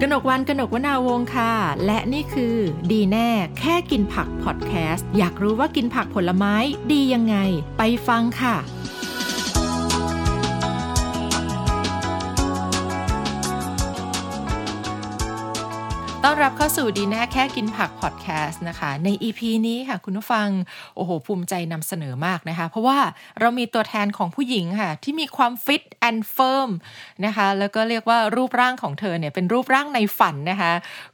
กนกวรรณ กนกวนาวงศ์ค่ะ และนี่คือดีแน่แค่กินผักพอดแคสต์ อยากรู้ว่ากินผักผลไม้ดียังไง ไปฟังค่ะ ต้อนรับเข้าสู่ดีแน่แค่กินผักพอดแคสต์นะคะ ใน EP นี้ค่ะคุณผู้ฟัง โอ้โห ภูมิใจนำเสนอมากนะคะ เพราะว่าเรามีตัวแทนของผู้หญิงค่ะ ที่มีความ fit and firmนะคะ แล้วก็เรียกว่ารูปร่างของเธอเนี่ย เป็นรูปร่างในฝันนะคะ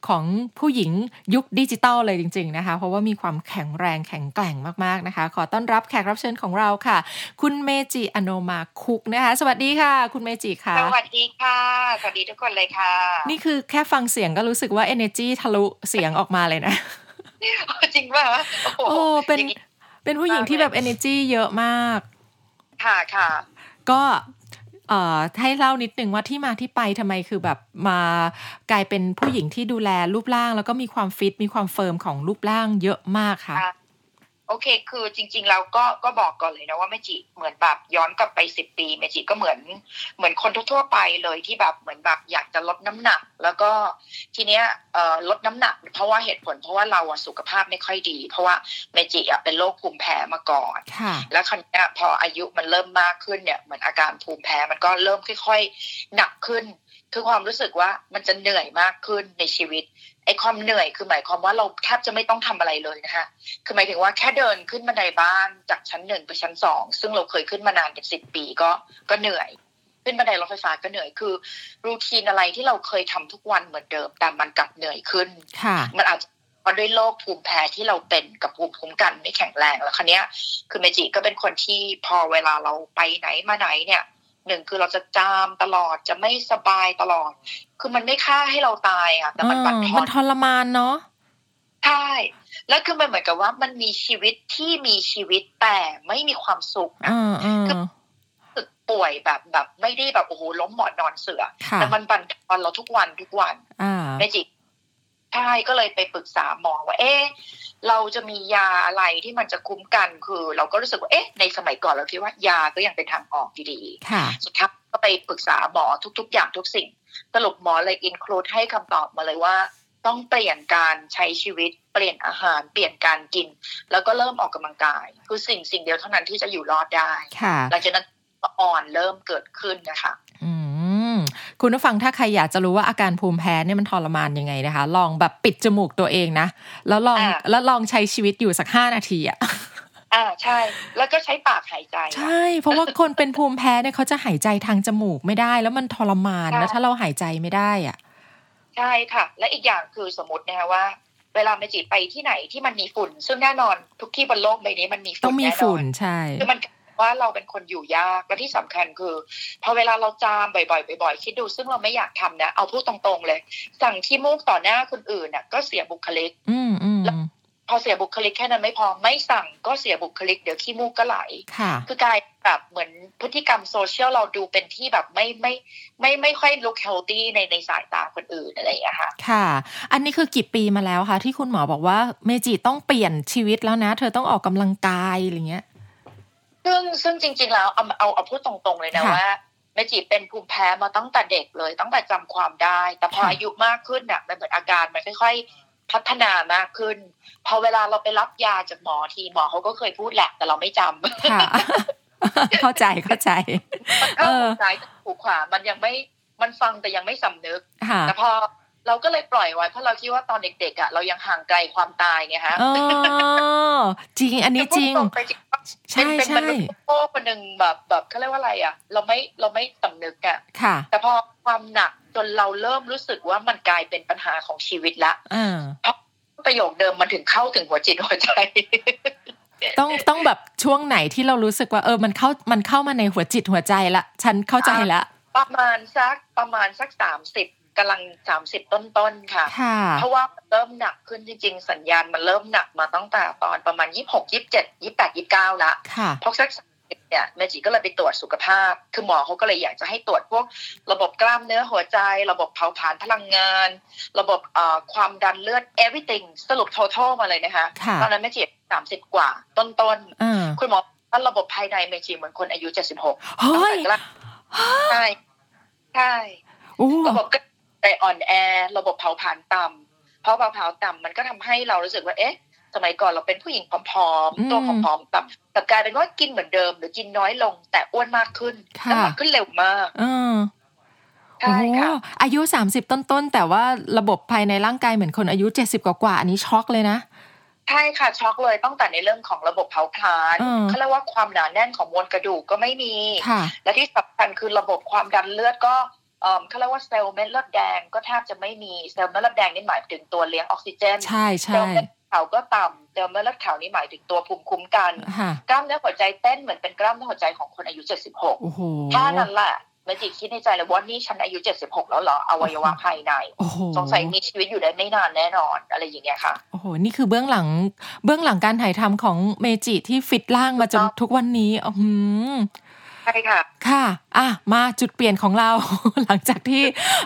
ของผู้หญิงยุคดิจิตอลเลยจริง ๆ นะคะ เพราะว่ามีความแข็งแรงแข็งแกร่งมากๆนะคะ ขอต้อนรับแขกรับเชิญของเราค่ะ คุณเมจิอโนมาคุกนะคะ สวัสดีค่ะ คุณเมจิค่ะ สวัสดีค่ะ สวัสดีทุกคนเลยค่ะ นี่คือแค่ฟังเสียงก็รู้สึกว่า energy ทะลุเสียงออกมาเลยนะ จริงป่ะโอ้เป็นเป็นผู้หญิงที่แบบ energy เยอะมาก ค่ะค่ะ ก็เอ่อให้เล่านิดนึงว่าที่มาที่ไปทำไมคือแบบมากลายเป็นผู้หญิงที่ดูแลรูปร่าง แล้วก็มีความฟิตมีความ firm ของรูปร่างเยอะมากค่ะ โอเค คือจริงๆแล้วก็ก็บอกก่อนเลยนะว่าเมจิเหมือนแบบย้อนกลับไปสิบปีเมจิก็เหมือนเหมือนคนทั่วๆไปเลยที่แบบเหมือนแบบอยากจะลดน้ำหนัก แล้วก็ทีเนี้ยเอ่อลดน้ำหนัก เพราะว่าเหตุผล เพราะว่าเราอะสุขภาพไม่ค่อยดี เพราะว่าเมจิอะเป็นโรคภูมิแพ้มาก่อนค่ะแล้วครั้นี้ยพออายุมันเริ่มมากขึ้นเนี่ยเหมือนอาการภูมิแพ้มันก็เริ่มค่อย ๆ หนักขึ้นคือความรู้สึกว่ามันจะเหนื่อยมากขึ้นในชีวิต ไอ้ความเหนื่อยคือหมายความว่าเราแทบจะไม่ต้องทำอะไรเลยนะคะ คือหมายถึงว่าแค่เดินขึ้นบันไดบ้านจากชั้นหนึ่งไปชั้นสองซึ่งเราเคยขึ้นมานานเป็นสิบปีก็ก็เหนื่อย ขึ้นบันไดรถไฟฟ้าก็เหนื่อยคือ รูทีนอะไรที่เราเคยทำทุกวันเหมือนเดิมแต่มันกลับเหนื่อยขึ้นค่ะมันอาจจะเพราะด้วยโรคภูมิแพ้ที่เราเป็นกับภูมิคุ้มกันไม่แข็งแรงแล้วคันนี้ย คือเมจิก็เป็นคนที่พอเวลาเราไปไหนมาไหนเนี่ย หนึ่งคือเราจะจามตลอดจะไม่สบายตลอด คือมันไม่ฆ่าให้เราตายอะแต่มันบั่นทอมันนทรมานเนาะใช่แล้วคือมันเหมือนกับว่ามันมีชีวิตที่มีชีวิตแต่ไม่มีความสุขนะอ่าอ่ารู้สึกป่วยแบบแบบ ไม่ได้แบบโอ้โหล้มหมอนนอนเสือค่ะแต่มันบั่นทอนเราทุกวันทุกวันอ่าเมจิ ใช่ก็เลยไปปรึกษาหมอว่าเอ๊ะเราจะมียาอะไรที่มันจะคุ้มกันคือ เราก็รู้สึกว่าเอ๊ะในสมัยก่อนเราคิดว่ายาก็ยังเป็นทางออกดีๆค่ะสุดท้ายก็ไปปรึกษาหมอทุก ๆ อย่างทุกสิ่ง สรุปหมอเลยอินคลูดให้คำตอบมาเลยว่า ต้องเปลี่ยนการใช้ชีวิต เปลี่ยนอาหาร เปลี่ยนการกิน แล้วก็เริ่มออกกำลังกาย คือสิ่งสิ่งเดียวเท่านั้นที่จะอยู่รอดได้ค่ะหลังจากนั้นอ่อนเริ่มเกิดขึ้นนะคะอืม คุณผู้ฟังถ้าใครอยากจะรู้ว่าอาการภูมิแพ้เนี่ยมันทรมานยังไงนะคะ ลองแบบปิดจมูกตัวเองนะ แล้วลองอ่าแล้วลองใช้ชีวิตอยู่สักห้านาทีอะอ่าใช่ แล้วก็ใช้ปากหายใจ ใช่ เพราะว่าคนเป็นภูมิแพ้เนี่ยเขาจะหายใจทางจมูกไม่ได้ แล้วมันทรมานใช่แล้วถ้าเราหายใจไม่ได้อะ ใช่ค่ะ และอีกอย่างคือสมมตินะคะว่า เวลาเมจิไปที่ไหนที่มันมีฝุ่น ซึ่งแน่นอนทุกที่บนโลกใบนี้มันมีฝุ่นต้องมีแน่นอนฝุ่นใช่คือมัน ว่าเราเป็นคนอยู่ยากและที่สำคัญคือ พอเวลาเราจามบ่อยๆบ่อยๆคิดดูซึ่งเราไม่อยากทำนะ เอาพูดตรงๆเลย สั่งที่มูกต่อหน้าคนอื่นน่ะ ก็เสียบุคลิก อืมอืมพอเสียบุคลิกแค่นั้นไม่พอไม่สั่งก็เสียบุคลิกเดี๋ยวขี้มูกก็ไหลค่ะคือกลายแบบเหมือนพฤติกรรมโซเชียลเราดูเป็นที่แบบไม่ไม่ไม่ไม่ค่อยลุกเฮลตี้ในในสายตาคนอื่นอะไรอย่างเงี้ยค่ะ ค่ะ อันนี้คือกี่ปีมาแล้วคะที่คุณหมอบอกว่าเมจิต้องเปลี่ยนชีวิตแล้วนะ เธอต้องออกกำลังกายอะไรเงี้ย ซึ่งซึ่งจริง ๆ แล้วเอาเอาเอาพูดตรงๆเลยนะค่ะ ว่าเมจิเป็นภูมิแพ้มาตั้งแต่เด็กเลยตั้งแต่จำความได้ แต่พอค่ะ อายุมากขึ้นน่ะมันเหมือนอาการมันค่อย ๆ พัฒนามากขึ้น พอเวลาเราไปรับยาจากหมอทีหมอเขาก็เคยพูดแหละแต่เราไม่จำ ค่ะ เข้าใจเข้าใจ มันเข้าเออ หูซ้ายหูขวา มันยังไม่ มันฟังแต่ยังไม่สำนึก ค่ะ แต่พอ เราก็เลยปล่อยไว้เพราะเราคิดว่าตอนเด็กๆอะเรายังห่างไกลความตายไงฮะเออจริง อันนี้จริงแต่พูดตๆไปจริงว่าใช่เป็นเป็นใช่มนุษย์โง่คนหนึ่งแบบแบบเขาเรียกว่าอะไรอะ เราไม่เราไม่สำนึกอะค่ะ แต่พอความหนักจนเราเริ่มรู้สึกว่ามันกลายเป็นปัญหาของชีวิตละอ่าประโยคเดิมมันถึงเข้าถึงหัวจิตหัวใจต้องต้องแบบช่วงไหนที่เรารู้สึกว่าเออมันเข้ามันเข้ามาในหัวจิตหัวใจละ ฉันเข้าใจละประมาณสักประมาณสักสามสิบ กำลังสามสิบต้นๆค่ะค่ะเพราะว่ามันเริ่มหนักขึ้นจริง ๆ สัญญาณมันเริ่มหนักมาตั้งแต่ตอนประมาณยี่หกยี่เจ็ดยี่แปดยี่เก้าละค่ะพอสักสามสิบเนี่ยเมจิก็เลยไปตรวจสุขภาพ คือหมอเขาก็เลยอยากจะให้ตรวจพวกระบบกล้ามเนื้อหัวใจ ระบบเผาผลาญพลังงาน ระบบเอ่อความดันเลือด everything สรุป total มาเลยนะคะค่ะตอนนั้นเมจิสามสิบกว่า ต้นอ่าๆคุณหมอว่าระบบภายในเมจิเหมือนคนอายุเจ็ดสิบหกเฮ้ยใช่ ใช่โอ้ระบบก็ ใจอ่อนแอระบบเผาผลาญต่ำเพราะเผาผลาญต่ำมันก็ทำให้เรารู้สึกว่าเอ๊ะ สมัยก่อนเราเป็นผู้หญิงผอมอืมๆตัวผอมๆแบบแต่กลายเป็นว่ากินเหมือนเดิม หรือกินน้อยลง แต่อ้วนมากขึ้นค่ะน้ำหนักขึ้นเร็วมากเออใช่ค่ะโอ้อายุ30ต้นๆ แต่ว่าระบบภายในร่างกายเหมือนคนอายุ70กว่าๆอันนี้ช็อกเลยนะใช่ค่ะช็อกเลยตั้งแต่ในเรื่องของระบบเผาผลาญอืมเขาเรียกว่าความหนาแน่นของมวลกระดูกก็ไม่มีค่ะและที่สำคัญคือระบบความดันเลือดก็ เอิ่มเขาเรียกว่าเซลล์เม็ดเลือดแดงก็แทบจะไม่มีเซลล์เม็ดเลือดแดงนี่หมายถึงตัวเลี้ยงออกซิเจนใช่ใช่เซลล์เม็ดขาวก็ต่ำเซลล์เม็ดเลือดขาวนี่หมายถึงตัวภูมิคุ้มกันค่ะกล้ามเนื้อหัวใจเต้นเหมือนเป็นกล้ามเนื้อหัวใจของคนอายุ76โอ้โหแค่นั้นแหละเมจิคิดในใจเลยว่านี่ฉันอายุ76แล้วเหรออวัยวะภายในโอ้โหสงสัยมีชีวิตอยู่ได้ไม่นานแน่นอน อะไรอย่างเงี้ยค่ะโอ้โหนี่คือเบื้องหลังเบื้องหลังการถ่ายทำของเมจิที่ฟิตร่างมาจนถูกต้องทุกวันนี้อือหือ ใช่ค่ะ ค่ะ อะ มาจุดเปลี่ยนของเรา หลังจากที่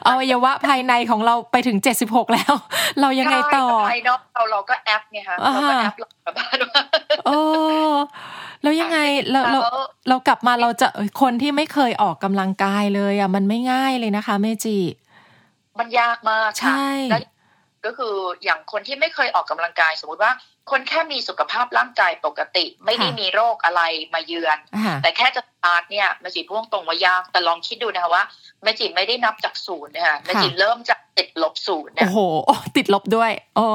อวัยวะภายในของเราไปถึง76แล้ว เรายังไงต่อใช่ภายนอกเราเราก็แอปไงคะเราก็แอปหลังบ้านว่าโอ้แล้วยังไงเราเราแล้วเรากลับมาเราจะคนที่ไม่เคยออกกำลังกายเลยอะมันไม่ง่ายเลยนะคะเมจิมันยากมากใช่ค่ะแล้วก็คืออย่างคนที่ไม่เคยออกกำลังกาย สมมติว่า คนแค่มีสุขภาพร่างกายปกติ ไม่ได้มีโรคอะไรมาเยือนอ่าแต่แค่จะสตาร์ทเนี่ยแมจิพูดตรงว่ายาก แต่ลองคิดดูนะคะว่าแมจิไม่ได้นับจากศูนย์นะคะแมจิเริ่มจากติดลบศูนย์โอ้เนี่ยโหโอ้ติดลบด้วยโอ้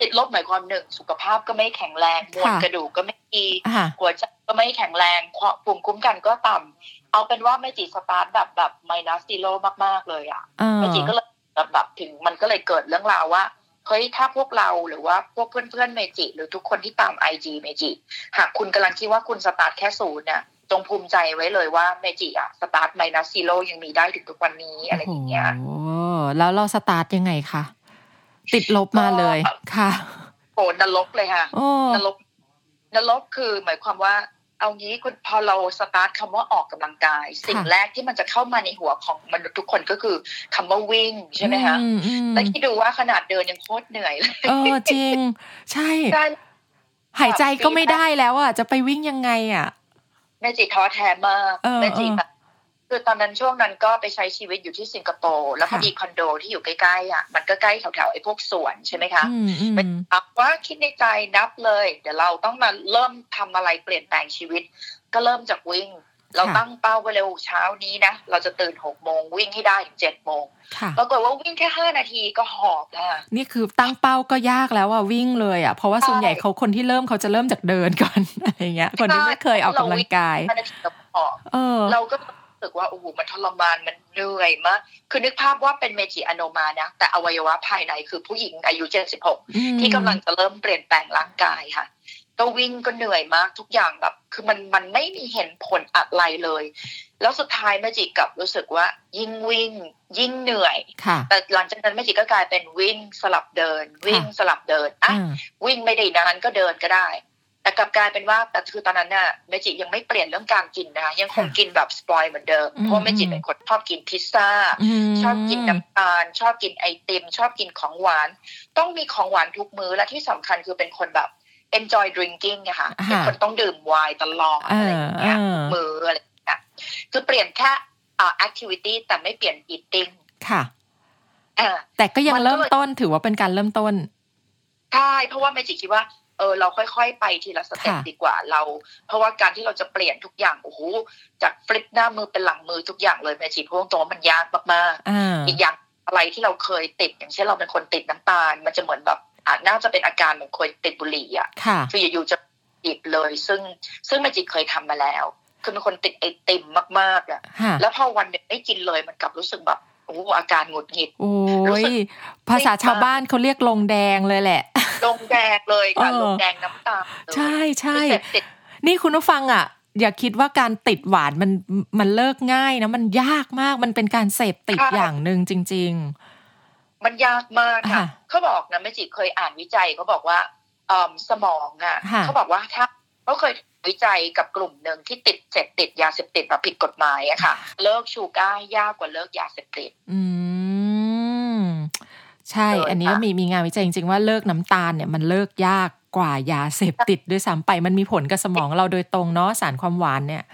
ติดลบหมายความหนึ่งสุขภาพก็ไม่แข็งแรงมวลค่ะกระดูกก็ไม่ดีอ่าหัวใจก็ไม่แข็งแรงความภูมิคุ้มกันก็ต่ำเอาเป็นว่าเมจิสตาร์ทแบบแบบ minus zero มากๆเลยอะเออเมื่อกี้ก็เลยแบบถึงมันก็เลยเกิดเรื่องราวว่า เฮ้ยถ้าพวกเราหรือว่าพวกเพื่อนๆเมจิ หรือทุกคนที่ตาม IG เมจิ หากคุณกำลังคิดว่าคุณสตาร์ทแค่ศูนย์เนี่ยจงภูมิใจไว้เลยว่าเมจิอะ start minus zero ยังมีได้ถึงทุกวันนี้อะไรอย่างเงี้ยโอ้โหแล้วเราสตาร์ทยังไงคะติดลบมาเลยค่ะโหนรกเลยค่ะโอ้นรกนรกคือหมายความว่า เอางี้คุณพอเราสตาร์ทคำว่าออกกำลังกาย สิ่งแรกที่มันจะเข้ามาในหัวของมนุษย์ทุกคนก็คือคำว่าวิ่งใช่ไหมคะอืมอืมแล้วคิดดูว่าขนาดเดินยังโคตรเหนื่อยเลยเออจริง ใช่ได้หายใจก็ไม่ได้แล้วอะจะไปวิ่งยังไงอะแม่จิท้อแท้มากเออแม่จิเออแบบ คือตอนนั้นช่วงนั้นก็ไปใช้ชีวิตอยู่ที่สิงคโปร์แล้วพอค่ะดีคอนโดที่อยู่ใกล้ๆอะมันก็ใกล้แถวๆไอ้พวกสวนใช่ไหมคะอืมอืมเป็นอับว่าคิดในใจนับเลย เดี๋ยวเราต้องมาเริ่มทำอะไรเปลี่ยนแปลงชีวิต ก็เริ่มจากวิ่ง เราตั้งเป้าไว้เร็วเช้านี้นะ เราจะตื่นหกโมงวิ่งให้ได้ถึงเจ็ดโมงค่ะปรากฏว่าวิ่งแค่ห้านาทีก็หอบแล้วอะนี่คือตั้งเป้าก็ยากแล้วอะวิ่งเลยอะเพราะว่าใช่ส่วนใหญ่เขาคนที่เริ่มเขาจะเริ่มจากเดินก่อนอะไรเงี้ยคนที่ไม่เคยออกกำลังกายห้านาทีก็หอบเออเราก็รู้ สึกว่าโอ้โหมันทรมานมันเหนื่อยมาก คือนึกภาพว่าเป็นเมจิอโนมานะ แต่อวัยวะภายในคือผู้หญิงอายุ76ที่กำลังจะเริ่มเปลี่ยนแปลงร่างกายค่ะก็วิ่งก็เหนื่อยมากทุกอย่างแบบ คือมันมันไม่มีเห็นผลอะไรเลย แล้วสุดท้ายแมจิกลับรู้สึกว่า ยิ่งวิ่ง ยิ่งเหนื่อยค่ะแต่หลังจากนั้นแมจิก็กลายเป็นวิ่งสลับเดิน วิ่งสลับเดินอะอ่าวิ่งไม่ได้นานก็เดินก็ได้ แต่กลับกลายเป็นว่าแต่คือตอนนั้นน่ะเมจิยังไม่เปลี่ยนเรื่องการกินนะยังคงกินแบบสปอยเหมือนเดิมอืมเพราะเมจิเป็นคนชอบกินพิซซ่ามชอบกินน้ำตาล ชอบกินไอติม ชอบกินของหวาน ต้องมีของหวานทุกมื้อและที่สำคัญคือเป็นคนแบบ enjoy drinking อะค่ะเป็นคนต้องดื่มไวน์ตลอดเออะไรออย่างเอเงี้ยอมืออะไรอย่างเงี้ยคือเปลี่ยนแค่อ่า activity แต่ไม่เปลี่ยน eating ค่ะอ่าแต่ก็ยังมันก็เริ่มต้นถือว่าเป็นการเริ่มต้นใช่เพราะว่าเมจิคิดว่า เออเราค่อยๆ ไปทีละสเต็ปค่ะดีกว่าเรา เพราะว่าการที่เราจะเปลี่ยนทุกอย่างโอ้โหจากฟลิปหน้ามือเป็นหลังมือทุกอย่างเลยเมจิพูดตรงๆว่ามันยากมากอ่าๆอีกอย่างอะไรที่เราเคยติด อย่างเช่นเราเป็นคนติดน้ำตาล มันจะเหมือนแบบอาจน่าจะเป็นอาการเหมือนคนติดบุหรี่อะค่ะคืออยู่ๆจะติดเลย ซึ่งซึ่งเมจิเคยทำมาแล้ว คือเป็นคนติดไอติมมากๆอะค่ะแล้วพอวันหนึ่งไม่กินเลยมันกลับรู้สึกแบบ โอ้โหอาการหงุดหงิดโอ้รู้ยสึกภาษาชาวบ้านเขาเรียกลงแดงเลยแหละ ลงแดงเลยค่ะเออลงแดงน้ำตาลเลยใช่ใช่คือเสพติดนี่คุณผู้ฟังอะ อย่าคิดว่าการติดหวานมันมันเลิกง่ายนะมันยากมากมันเป็นการเสพติดใช่อย่างหนึ่งจริงมันยากมากค่ะอ่าเขาบอกนะแม่จิเคยอ่านวิจัยเขาบอกว่าเอิ่มสมองอะค่ะเขาบอกว่าถ้า เขาเคยวิจัยกับกลุ่มหนึ่งที่ติดเสพติดยาเสพติดแบบผิดกฎหมายอะค่ะ เลิกชูการ์ยากกว่าเลิกยาเสพติดๆอืม ใช่เลยอันนี้ก็ค่ะมีมีงานวิจัยจริงๆว่าเลิกน้ำตาลเนี่ยมันเลิกยากกว่ายาเสพติดด้วยซ้ำไปมันมีผลกับสมองเราโดยตรงเนาะสารความหวานเนี่ย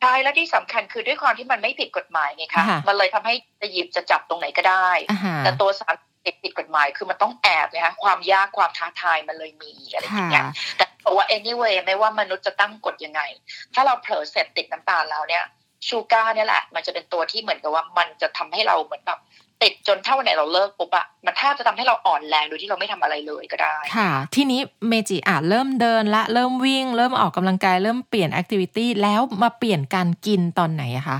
ใช่และที่สำคัญคือด้วยความที่มันไม่ผิดกฎหมายไงคะค่ะมันเลยทำให้จะหยิบจะจับตรงไหนก็ได้อ่าฮะแต่ตัวสารเสพติดกฎหมายคือมันต้องแอบนะคะความยากความท้าทายมันเลยมีอะไรอย่างค่ะเงี้ยแต่ บอกว่า anyway ไม่ว่ามนุษย์จะตั้งกฎยังไง ถ้าเราเผลอเสพติดน้ำตาลแล้วเนี่ยชูการ์เนี่ยแหละ มันจะเป็นตัวที่เหมือนกับว่ามันจะทำให้เราเหมือนแบบติดจนถ้าวันไหนเราเลิกปุ๊บอะมันแทบจะทำให้เราอ่อนแรงโดยที่เราไม่ทำอะไรเลยก็ได้ ค่ะ ทีนี้เมจิอาจเริ่มเดินละเริ่มวิ่ง เริ่มออกกำลังกายเริ่มเปลี่ยน activity แล้วมาเปลี่ยนการกินตอนไหนอะคะ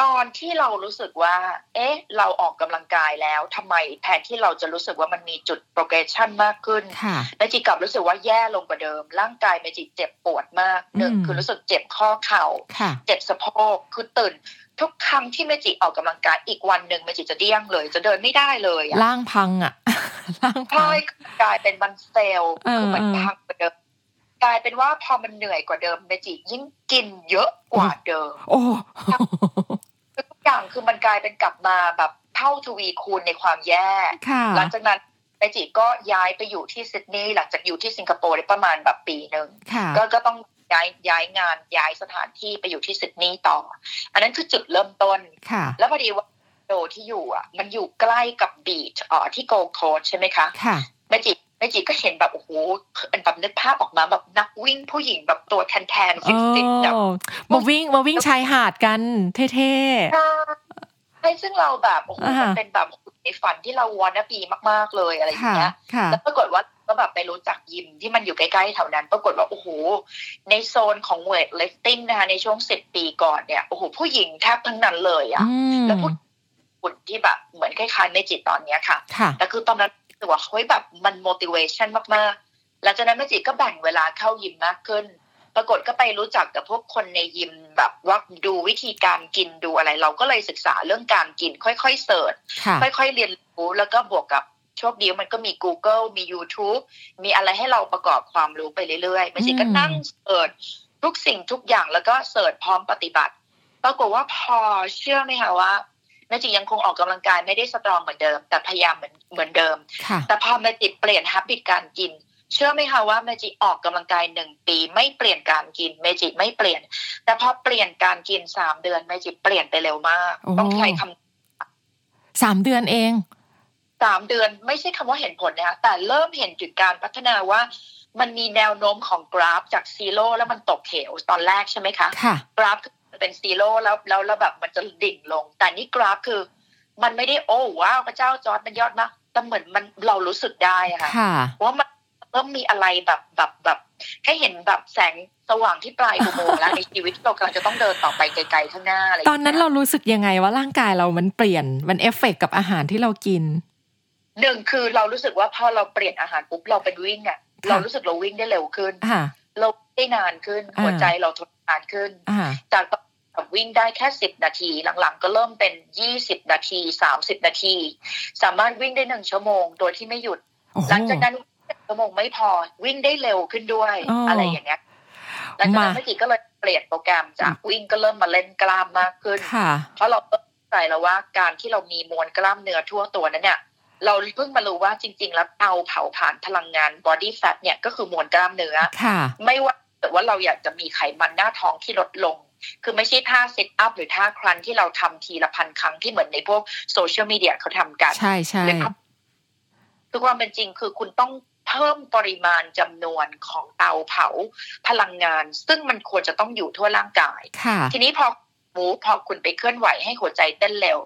ตอนที่เรารู้สึกว่า เอ๊ะ เราออกกำลังกายแล้วทำไมแทนที่เราจะรู้สึกว่ามันมีจุด progression มากขึ้นค่ะเมจิกลับรู้สึกว่าแย่ลงกว่าเดิม ร่างกายเมจิเจ็บปวดมากหนึ่งอืมคือรู้สึกเจ็บข้อเข่าค่ะเจ็บสะโพกคือตื่นทุกครั้งที่เมจิออกกำลังกายอีกวันหนึ่งเมจิจะเดี้ยงเลย จะเดินไม่ได้เลยอะร่างพังอะร่างพัพลงเลยกลายเป็นมันเซลล์เออคือมันเออพังกว่าเดิมกลายเป็นว่าพอมันเหนื่อยกว่าเดิมเมจิยิ่งกินเยอะกว่าเดิม โอ้คือทุกอย่างคือมันกลายเป็นกลับมาแบบเท่าทวีคูณในความแย่ค่ะหลังจากนั้นเมจิก็ย้ายไปอยู่ที่ซิดนีย์หลังจากอยู่ที่สิงคโปร์ได้ประมาณแบบปีหนึ่งค่ะก็ก็ต้องย้ายย้ายงานย้ายสถานที่ไปอยู่ที่ซิดนีย์ต่อ อันนั้นคือจุดเริ่มต้นค่ะแล้วพอดีว่าคอนโดที่อยู่อะ มันอยู่ใกล้กับ beach อ๋อที่ Gold Coast ใช่ไหมคะ ค่ะเมจิเมจิก็เห็นแบบโอ้โหเป็นแบบนึกภาพออกมาแบบนักวิ่งผู้หญิงแบบตัว tan ๆฟิตๆแบบโอ้มาวิ่งมาวิ่งชายหาดกัน เท่ใช่ซึ่งเราแบบโอ้โหอ่าฮะมันเป็นแบบในฝันที่เรา wannabe มาก ๆเลยอะไรอๆย่างค่ะเงี้ยค่ะแล้วปรากฏว่าก็แบบไปรู้จักยิมที่มันอยู่ใกล้ๆแถวนั้น ปรากฏว่าโอ้โหในโซนของ weight lifting นะคะในช่วงสิบปีก่อนเนี่ยโอ้โหผู้หญิงแทบทั้งนั้นเลยอะอืมแล้วผู้หุ่นที่แบบเหมือนคล้ายๆเมจิตอนเนี้ยค่ะค่ะแต่คือตอนนั้นรู้ สึกว่าเฮ้ยแบบมัน motivation มากๆ หลังจากนั้นเมจิก็แบ่งเวลาเข้ายิมมากขึ้น ปรากฏก็ไปรู้จักกับพวกคนในยิมแบบว่าดูวิธีการกินดูอะไร เราก็เลยศึกษาเรื่องการกิน ค่อยๆ search ค่ะค่อยๆเรียนรู้แล้วก็บวกกับโชคดีว่ามันก็มี Google มี YouTube มีอะไรให้เราประกอบความรู้ไปเรื่อยๆไม่ใช่ก็นั่ง searchทุกสิ่งทุกอย่างแล้วก็เสิร์ชพร้อมปฏิบัติ ปรากฏว่าพอเชื่อไหมคะว่า แม่จิยังคงออกกำลังกายไม่ได้สตรองเหมือนเดิม แต่พยายามเหมือนเหมือนเดิมค่ะแต่พอแม่จิเปลี่ยนฮับบิตการกิน เชื่อไหมคะว่าแม่จิออกกำลังกายหนึ่งปี ไม่เปลี่ยนการกินแม่จิไม่เปลี่ยน แต่พอเปลี่ยนการกินสามเดือนแม่จิเปลี่ยนไปเร็วมากโอ้ต้องใช้คำสามเดือนเองสามเดือนไม่ใช่คำว่าเห็นผลนะคะแต่เริ่มเห็นถึงการพัฒนาว่ามันมีแนวโน้มของกราฟจาก zero แล้วมันตกเหวตอนแรกใช่ไหมคะค่ะกราฟ เป็น zero แล้วแล้วแล้วแบบมันจะดิ่งลง แต่นี่กราฟคือ มันไม่ได้โอ้ว้าวพระเจ้าจอร์จมันยอดมากแต่เหมือนมันเรารู้สึกได้อะค่ะค่ะว่ามันเริ่มมีอะไรแบบแบบแบบแค่เห็นแบบแสงสว่างที่ปลายอุโมงค์แล้วในชีวิตที่เรากำลังจะต้องเดินต่อไปไกลๆข้างหน้าอะไรอย่างตอนเงี้ยนั้นเรารู้สึกยังไงว่าร่างกายเรามันเปลี่ยนมันเอฟเฟกต์กับอาหารที่เรากินหนึ่งคือเรารู้สึกว่าพอเราเปลี่ยนอาหารปุ๊บเราเป็นวิ่งอะเรารู้สึกเราวิ่งได้เร็วขึ้นค่ะเราได้นานขึ้นอ่าหัวใจเราทนนานขึ้นอ่าจากตอนแบบ วิ่งได้แค่สิบนาที หลังๆ ก็เริ่มเป็นยี่สิบนาทีสามสิบนาที สามารถวิ่งได้หนึ่งชั่วโมงโดยที่ไม่หยุดโอ้โหหลังจากนั้นชั่วโมงไม่พอวิ่งได้เร็วขึ้นด้วยอ๋อออะไรอย่างเงี้ยหลังจากนั้นมาเมื่อกี้ก็เลยเปลี่ยนโปรแกรมจากวิ่งก็เริ่มมาเล่นกล้ามมากขึ้นค่ะเพราะเราเข้าใจแล้วว่าการที่เรามีมวลกล้ามเนื้อทั่วตัวนั้นเนี่ยเราเพิ่งมารู้ว่าจริง ๆ แล้วเตาเผาผลาญพลังงาน body fat เนี่ยก็คือมวลกล้ามเนื้อค่ะไม่ว่าแต่ว่าเราอยากจะมีไขมันหน้าท้องที่ลดลง คือไม่ใช่ท่า sit up หรือท่าครันที่เราทำทีละพันครั้งที่เหมือนในพวกโซเชียลมีเดียเขาทำกัน ใช่ใช่หรือคือความเป็นจริงคือคุณต้องเพิ่มปริมาณจำนวนของเตาเผาพลังงาน ซึ่งมันควรจะต้องอยู่ทั่วร่างกายค่ะทีนี้พอมูพอคุณไปเคลื่อนไหวให้หัวใจเต้นเร็ว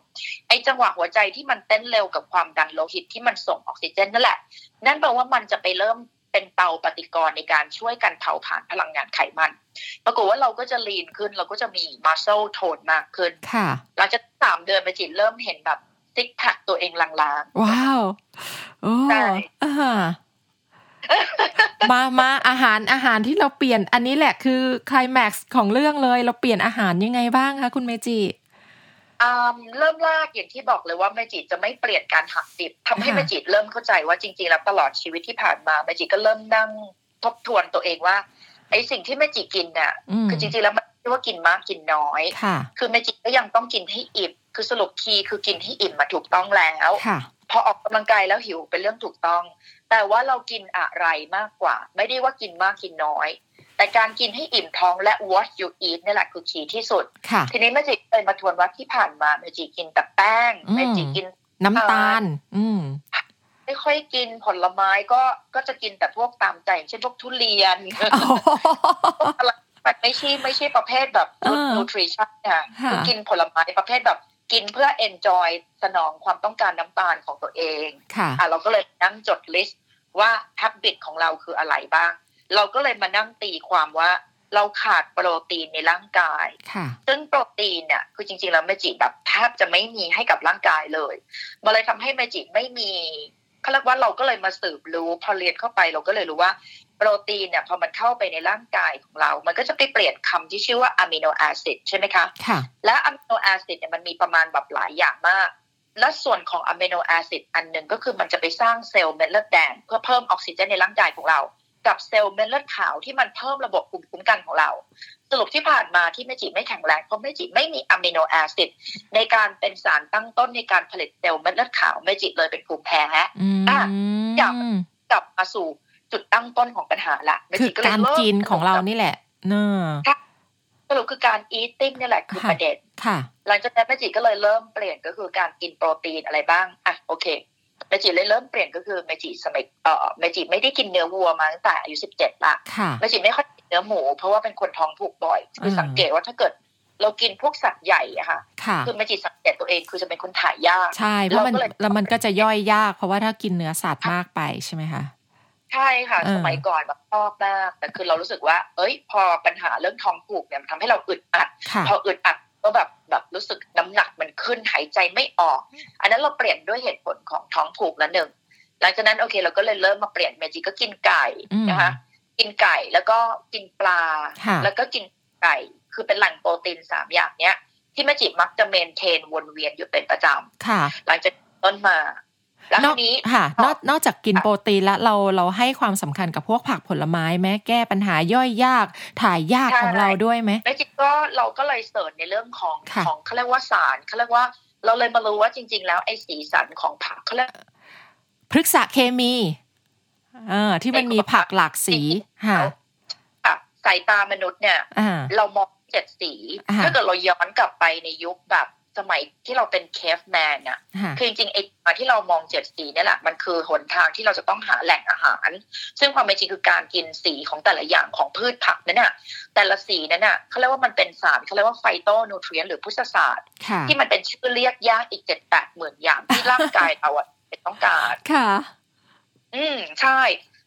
ไอ้จังหวะหัวใจที่มันเต้นเร็วกับความดันโลหิตที่มันส่งออกซิเจนนั่นแหละ นั่นแปลว่ามันจะไปเริ่ม เป็นเตาปฏิกรณ์ในการช่วยกันเผาผลาญพลังงานไขมัน ปรากฏว่าเราก็จะลีนขึ้น เราก็จะมีมัสเซลโทนมากขึ้นค่ะหลังจากสามเดือนไปจิตเริ่มเห็นแบบซิกแพคตัวเองลางๆ ว้าวโอ้ใช่อ่ามามาอาหารอาหารที่เราเปลี่ยนอันนี้แหละคือคลายแม็กซ์ของเรื่องเลย เราเปลี่ยนอาหารยังไงบ้างคะคุณเมจิอืม เริ่มแรกอย่างที่บอกเลยว่าเมจิจะไม่เปลี่ยนการหักดิบทำให้ค่ะเมจิเริ่มเข้าใจว่าจริงๆแล้วตลอดชีวิตที่ผ่านมาเมจิก็เริ่มนั่งทบทวนตัวเองว่าไอ้สิ่งที่เมจิกินน่ะอืมคือจริงๆแล้วมันไม่ว่ากินมากกินน้อยค่ะคือเมจิก็ยังต้องกินให้อิ่มคือสรุป key คือกินให้อิ่มมาถูกต้องแล้วค่ะพอออกกำลังกายแล้วหิวเป็นเรื่องถูกต้อง แต่ว่าเรากินอะไรมากกว่า ไม่ได้ว่ากินมากกินน้อย แต่การกินให้อิ่มท้องและ what you eat นี่แหละคือคีย์ที่สุดค่ะทีนี้แม่จิเลยมาทวนว่าที่ผ่านมาแม่จิกินแต่แป้งอืมแม่จิกินน้ำตาล อืมไม่ค่อยกินผลไม้ก็ก็จะกินแต่พวกตามใจอย่างเช่นพวกทุเรียนอะไรมันไม่ใช่ไม่ใช่ประเภทแบบเออ nutrition ค่ะค่ะคือกินผลไม้ประเภทแบบกินเพื่อ enjoy สนองความต้องการน้ำตาลของตัวเอง ค่ะอะเราก็เลยนั่งจด list ว่า habit ของเราคืออะไรบ้าง เราก็เลยมานั่งตีความว่าเราขาดโปรตีนในร่างกายค่ะซึ่งโปรตีนเนี่ยคือจริงๆแล้วเมจิแบบแทบจะไม่มีให้กับร่างกายเลยมันเลยทำให้เมจิไม่มีเขาเรียกว่าเราก็เลยมาสืบรู้ พอเรียนเข้าไปเราก็เลยรู้ว่าโปรตีนเนี่ยพอมันเข้าไปในร่างกายของเรา มันก็จะไปเปลี่ยนคำที่ชื่อว่า amino acid ใช่ไหมคะค่ะและ amino acid เนี่ยมันมีประมาณแบบหลายอย่างมาก และส่วนของ amino acid อันหนึ่งก็คือมันจะไปสร้างเซลล์เม็ดเลือดแดงเพื่อเพิ่มออกซิเจนในร่างกายของเรา กับเซลล์เม็ดเลือดขาวที่มันเพิ่มระบบภูมิคุ้มกันของเรา สรุปที่ผ่านมาที่เมจิไม่แข็งแรงเพราะเมจิไม่มี amino acid ในการเป็นสารตั้งต้นในการผลิตเซลล์เม็ดเลือดขาวเมจิเลยเป็นภูมิแพ้อืมอะอยากกลับมาสู่จุดตั้งต้นของปัญหาละคือจิก็เลยการเริ่มกินของเรานี่แหละเนอะสรุปคือการ eating นี่แหละคือค่ะประเด็นค่ะหลังจากนั้นแม่จิก็เลยเริ่มเปลี่ยนก็คือการกินโปรตีนอะไรบ้างอะโอเค แม่จิเลยเริ่มเปลี่ยนก็คือแม่จิสมัยเอ่อแม่จิไม่ได้กินเนื้อวัวมาตั้งแต่อายุสิบเจ็ดละค่ะแม่จิไม่ค่อยกินเนื้อหมู เพราะว่าเป็นคนท้องผูกบ่อย คือมสังเกตว่าถ้าเกิดเรากินพวกสัตว์ใหญ่อะค่ะค่ะคือแม่จิสังเกตตัวเองคือจะเป็นคนถ่ายยาก ใช่ เพราะมันเราก็เลยแล้วมันก็จะย่อยยาก เพราะว่าถ้ากินเนื้อสัตว์มากไปใช่ไหมคะ ใช่ค่ะเออสมัยก่อนแบบชอบมาก แต่คือเรารู้สึกว่า เอ้ย พอปัญหาเรื่องท้องผูกเนี่ยมันทำให้เราอึดอัดค่ะพออึดอัด ก็แบบแบบรู้สึกน้ำหนักมันขึ้นหายใจไม่ออก อันนั้นเราเปลี่ยนด้วยเหตุผลของท้องผูกละหนึ่งหลังจากนั้นโอเค เราก็เลยเริ่มมาเปลี่ยนเมจิก็กินไก่อืมนะคะกินไก่แล้วก็กินปลาค่ะแล้วก็กินไก่คือเป็นแหล่งโปรตีนสามอย่างเนี้ยที่เมจิมักจะเมนเทนวนเวียนอยู่เป็นประจค่ะำหลังจากต้นมา แล้วนทีอกนี้ค่ะนอกนอกจากกินค่ะโปรตีนแล้วเราเราให้ความสำคัญกับพวกผักผลไม้แม้แก้ปัญหาย่อยยากถ่ายยากใช่ของเราด้วยไหมแม่จิก็เราก็เลยเสิร์ชในเรื่องของค่ะของเขาเรียกว่าสารเขาเรียกว่าเราเลยมารู้ว่าจริง ๆ แล้วไอ้สีสันของผักเขาเรียกพฤกษเคมีเออที่มันมีผักหลากสีค่ะอะสายตามนุษย์เนี่ยอ่าเรามองเจ็ดสีอ่าถ้าเกิดเราย้อนกลับไปในยุคแบบ สมัยที่เราเป็นเคฟแมนน่ะค่ะคือจริงๆไอ้การที่เรามองเจ็ดสีเนี่ยแหละ มันคือหนทางที่เราจะต้องหาแหล่งอาหาร ซึ่งความเป็นจริงคือการกินสีของแต่ละอย่างของพืชผักนั่นน่ะ แต่ละสีนั้นน่ะเขาเรียกว่ามันเป็นสารเขาเรียกว่าไฟโตนูเทรียนหรือพุทธศาสตร์ค่ะที่มันเป็นชื่อเรียกยากอีกเจ็ดแปดหมื่นอย่างที่ร่างกายเราอะเป็นต้องการค่ะ อืมใช่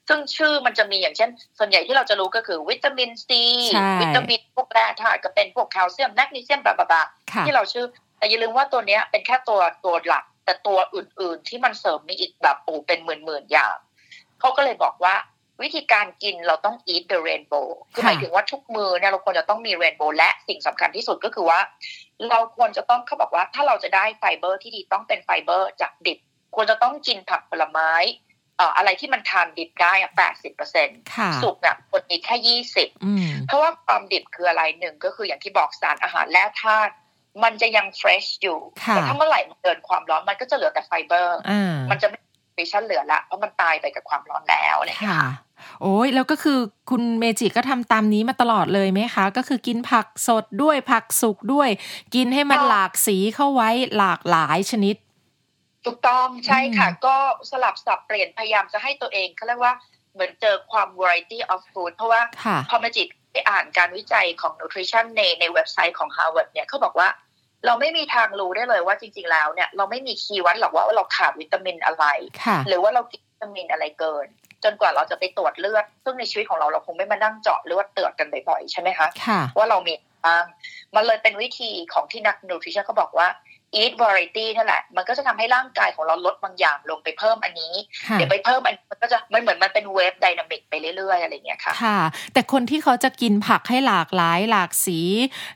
ซึ่งชื่อมันจะมีอย่างเช่น ส่วนใหญ่ที่เราจะรู้ก็คือวิตามินซีใช่วิตามินพวกแร่ธาตุก็เป็นพวกแคลเซียมแมกนีเซียมบลาบลาบลาค่ะที่เราชื่อ แต่อย่าลืมว่าตัวเนี้ยเป็นแค่ตัวตัวหลัก แต่ตัวอื่นๆที่มันเสริมมีอีกแบบโอ้เป็นหมื่นๆอย่างเขาก็เลยบอกว่าวิธีการกินเราต้อง eat the rainbow คือค่ะหมายถึงว่าทุกมือเนี่ยเราควรจะต้องมี rainbow และสิ่งสำคัญที่สุดก็คือว่า เราควรจะต้องเขาบอกว่าถ้าเราจะได้ไฟเบอร์ที่ดีต้องเป็นไฟเบอร์จากดิบ ควรจะต้องกินผักผลไม้เอ่ออะไรที่มันทานดิบได้อะแปดสิบเปอร์เซ็นค่ะสุกเนี่ยควรมีแค่ยี่สิบอืมเพราะว่าความดิบคืออะไรหนึ่งก็คืออย่างที่บอกสารอาหารแร่ธาตุ มันจะยัง fresh อยู่ค่ะแต่ถ้าเมื่อไหร่มันเกินความร้อนมันก็จะเหลือแต่ไฟเบอร์อ่ามันจะไม่มีชั่นเหลือละเพราะมันตายไปกับความร้อนแล้วอะไรอย่างเงี้ยค่ะ โอ้ยแล้วก็คือคุณเมจิก็ทำตามนี้มาตลอดเลยไหมคะ ก็คือกินผักสดด้วยผักสุกด้วย กินให้มันหลากสีเข้าไว้หลากหลายชนิด ถูกต้องใช่ค่ะอืมก็สลับสับเปลี่ยนพยายามจะให้ตัวเองเขาเรียกว่าเหมือนเจอความ variety of food เพราะว่าค่ะพอเมจิไปอ่านการวิจัยของ nutrition ในในเว็บไซต์ของ Harvard เนี่ยเขาบอกว่า เราไม่มีทางรู้ได้เลยว่าจริง ๆ แล้วเนี่ยเราไม่มีคีย์วัดหรอกว่าเราขาดวิตามินอะไรค่ะหรือว่าเรากินวิตามินอะไรเกิน จนกว่าเราจะไปตรวจเลือด ซึ่งในชีวิตของเราเราคงไม่มานั่งเจาะเลือดตรวจกันบ่อยๆใช่ไหมคะค่ะว่าเรามีบ้างมันเลยเป็นวิธีของที่นัก nutrition เขาบอกว่า eat variety นั่นแหละ มันก็จะทำให้ร่างกายของเราลดบางอย่างลงไปเพิ่มอันนี้ค่ะเดี๋ยวไปเพิ่มอันนี้มันก็จะมันเหมือนมันเป็นเวฟไดนามิกไปเรื่อยๆอะไรอย่างเงี้ยค่ะ ค่ะ แต่คนที่เขาจะกินผักให้หลากหลายหลากสี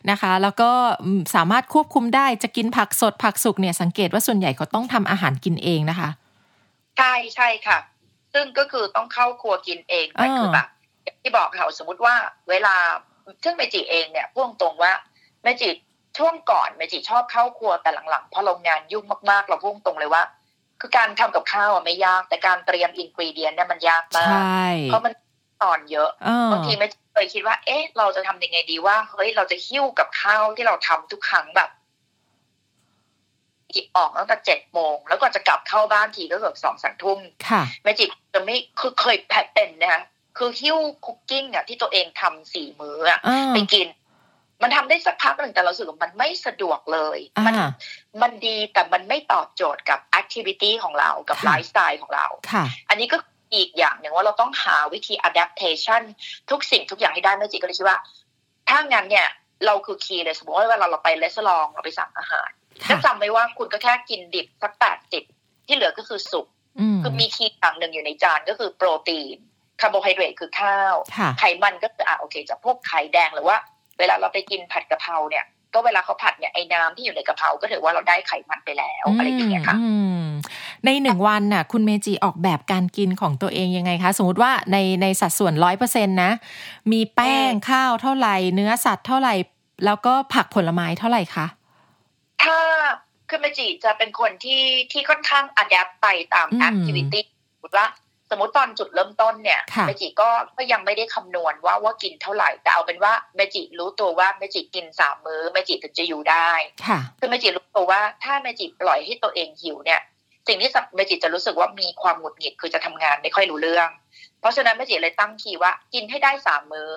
นะคะ แล้วก็อืมสามารถควบคุมได้จะกินผักสดผักสุกเนี่ยสังเกตว่าส่วนใหญ่เขาต้องทำอาหารกินเองนะคะ ใช่ใช่ค่ะ ซึ่งก็คือต้องเข้าครัวกินเองมันอ่าคือแบบอย่างที่บอกค่ะสมมติว่าเวลาซึ่งเมจิเองเนี่ยพูดตรงๆว่าเมจิ ช่วงก่อนเมจิชอบเข้าครัวแต่หลังๆพอเรางานยุ่งมากๆ เราพูดตรงเลยว่า คือการทำกับข้าวอะไม่ยาก แต่การเตรียมอินกรีเดียนเนี่ยมันยากมากใช่เพราะมันตอนเยอะเออบางทีไม่เคยคิดว่า เอ๊ะ เราจะทำยังไงดีว่าเฮ้ยเราจะหิ้วกับข้าวที่เราทำทุกครั้งแบบเมจิออกตั้งแต่เจ็ดโมงแล้วก็จะกลับเข้าบ้านทีก็เกือบสองสามทุ่มค่ะเมจิจะไม่คือเคยแพ็กเป็นนะคะคือหิ้ว cooking อะที่ตัวเองทำสี่มื้ออะอ่าไปกิน มันทำได้สักพักหนึ่งแต่เรารู้สึกว่ามันไม่สะดวกเลยอ่ามันมันดีแต่มันไม่ตอบโจทย์กับ activity ของเรากับค่ะไลฟ์สไตล์ของเราค่ะอันนี้ก็อีกอย่างหนึ่งว่าเราต้องหาวิธี adaptation ทุกสิ่งทุกอย่างให้ได้เมจิก็เลยคิดว่า ถ้างั้นเนี่ย เราคือ key เลยสมมติว่าเวลาเราไป restaurant เราไปสั่งอาหารก็ค่ะจำไว้ว่าคุณก็แค่กินดิบสักแปดสิบที่เหลือก็คือสุกอืมคือมี key อย่างหนึ่งอยู่ในจานก็คือโปรตีนคาร์โบไฮเดรตคือข้าวค่ะไขมันก็คืออะโอเคจากพวกไข่แดงหรือว่า เวลาเราไปกินผัดกะเพราเนี่ย ก็เวลาเขาผัดเนี่ยไอ้น้ำที่อยู่ในกะเพราก็ถือว่าเราได้ไขมันไปแล้วอะไรอย่างเงี้ยค่ะอืมในหนึ่งวันน่ะ คุณเมจิออกแบบการกินของตัวเองยังไงคะ สมมติว่าในในสัดส่วนร้อยเปอร์เซ็นต์นะ มีแป้งอืมข้าวเท่าไหร่ เนื้อสัตว์เท่าไหร่ แล้วก็ผักผลไม้เท่าไหร่คะถ้าคือเมจิจะเป็นคนที่ที่ค่อนข้าง adapt ไปตามอืม activity สมมติว่า สมมติตอนจุดเริ่มต้นเนี่ยค่ะเมจิก็ก็ยังไม่ได้คำนวณว่าว่ากินเท่าไหร่ แต่เอาเป็นว่าเมจิรู้ตัวว่าเมจิกินสามมื้อเมจิถึงจะอยู่ได้ค่ะคือเมจิรู้ตัวว่าถ้าเมจิปล่อยให้ตัวเองหิวเนี่ย สิ่งที่เมจิจะรู้สึกว่ามีความหงุดหงิดคือจะทำงานไม่ค่อยรู้เรื่อง เพราะฉะนั้นเมจิเลยตั้ง key ว่ากินให้ได้สามมื้อ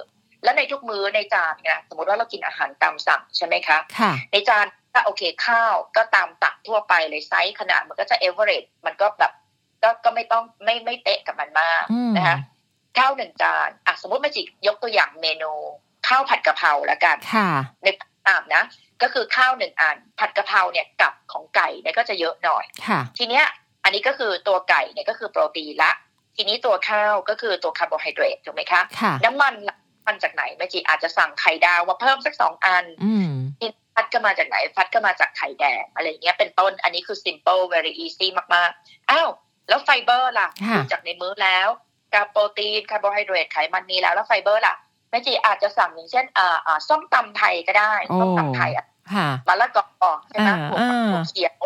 แล้วในทุกมื้อในจานเนี่ยสมมติว่าเรากินอาหารตามสั่งใช่ไหมคะค่ะในจานถ้าโอเคข้าวก็ตามตักทั่วไปเลยไซส์ขนาดมันก็จะ average มันก็แบบ ก็ก็ไม่ต้องไม่ไม่เตะกับมันมากอืมนะคะข้าวหนึ่งจานอะสมมติเมจิยกตัวอย่างเมนูข้าวผัดกะเพราแล้วกันค่ะในตามนะ ก็คือข้าวหนึ่งอันผัดกะเพราเนี่ยกับของไก่เนี่ยก็จะเยอะหน่อยค่ะ ทีเนี้ย อันนี้ก็คือตัวไก่เนี่ยก็คือโปรตีนละ ทีนี้ตัวข้าวก็คือตัวคาร์โบไฮเดรตถูกไหมคะค่ะน้ำมันล่ะมันจากไหนเมจิอาจจะสั่งไข่ดาวมาเพิ่มสักสองอันอืม fat ก็มาจากไหน fat ก็มาจากไข่แดงอะไรอย่างเงี้ยเป็นต้นอันนี้คือ simple very easy มากๆอ้าว แล้วไฟเบอร์ล่ะค่ะดูจากในมื้อแล้วกับโปรตีนคาร์โบไฮเดรตไขมันมีแล้วแล้วไฟเบอร์ล่ะเมจิอาจจะสั่งอย่างเช่นอ่าอ่าส้มตำไทยก็ได้โอ้ส้มตำไทยอะค่ะมะละกอใช่ไหมอ่าถั่วอ่าถั่วเขียว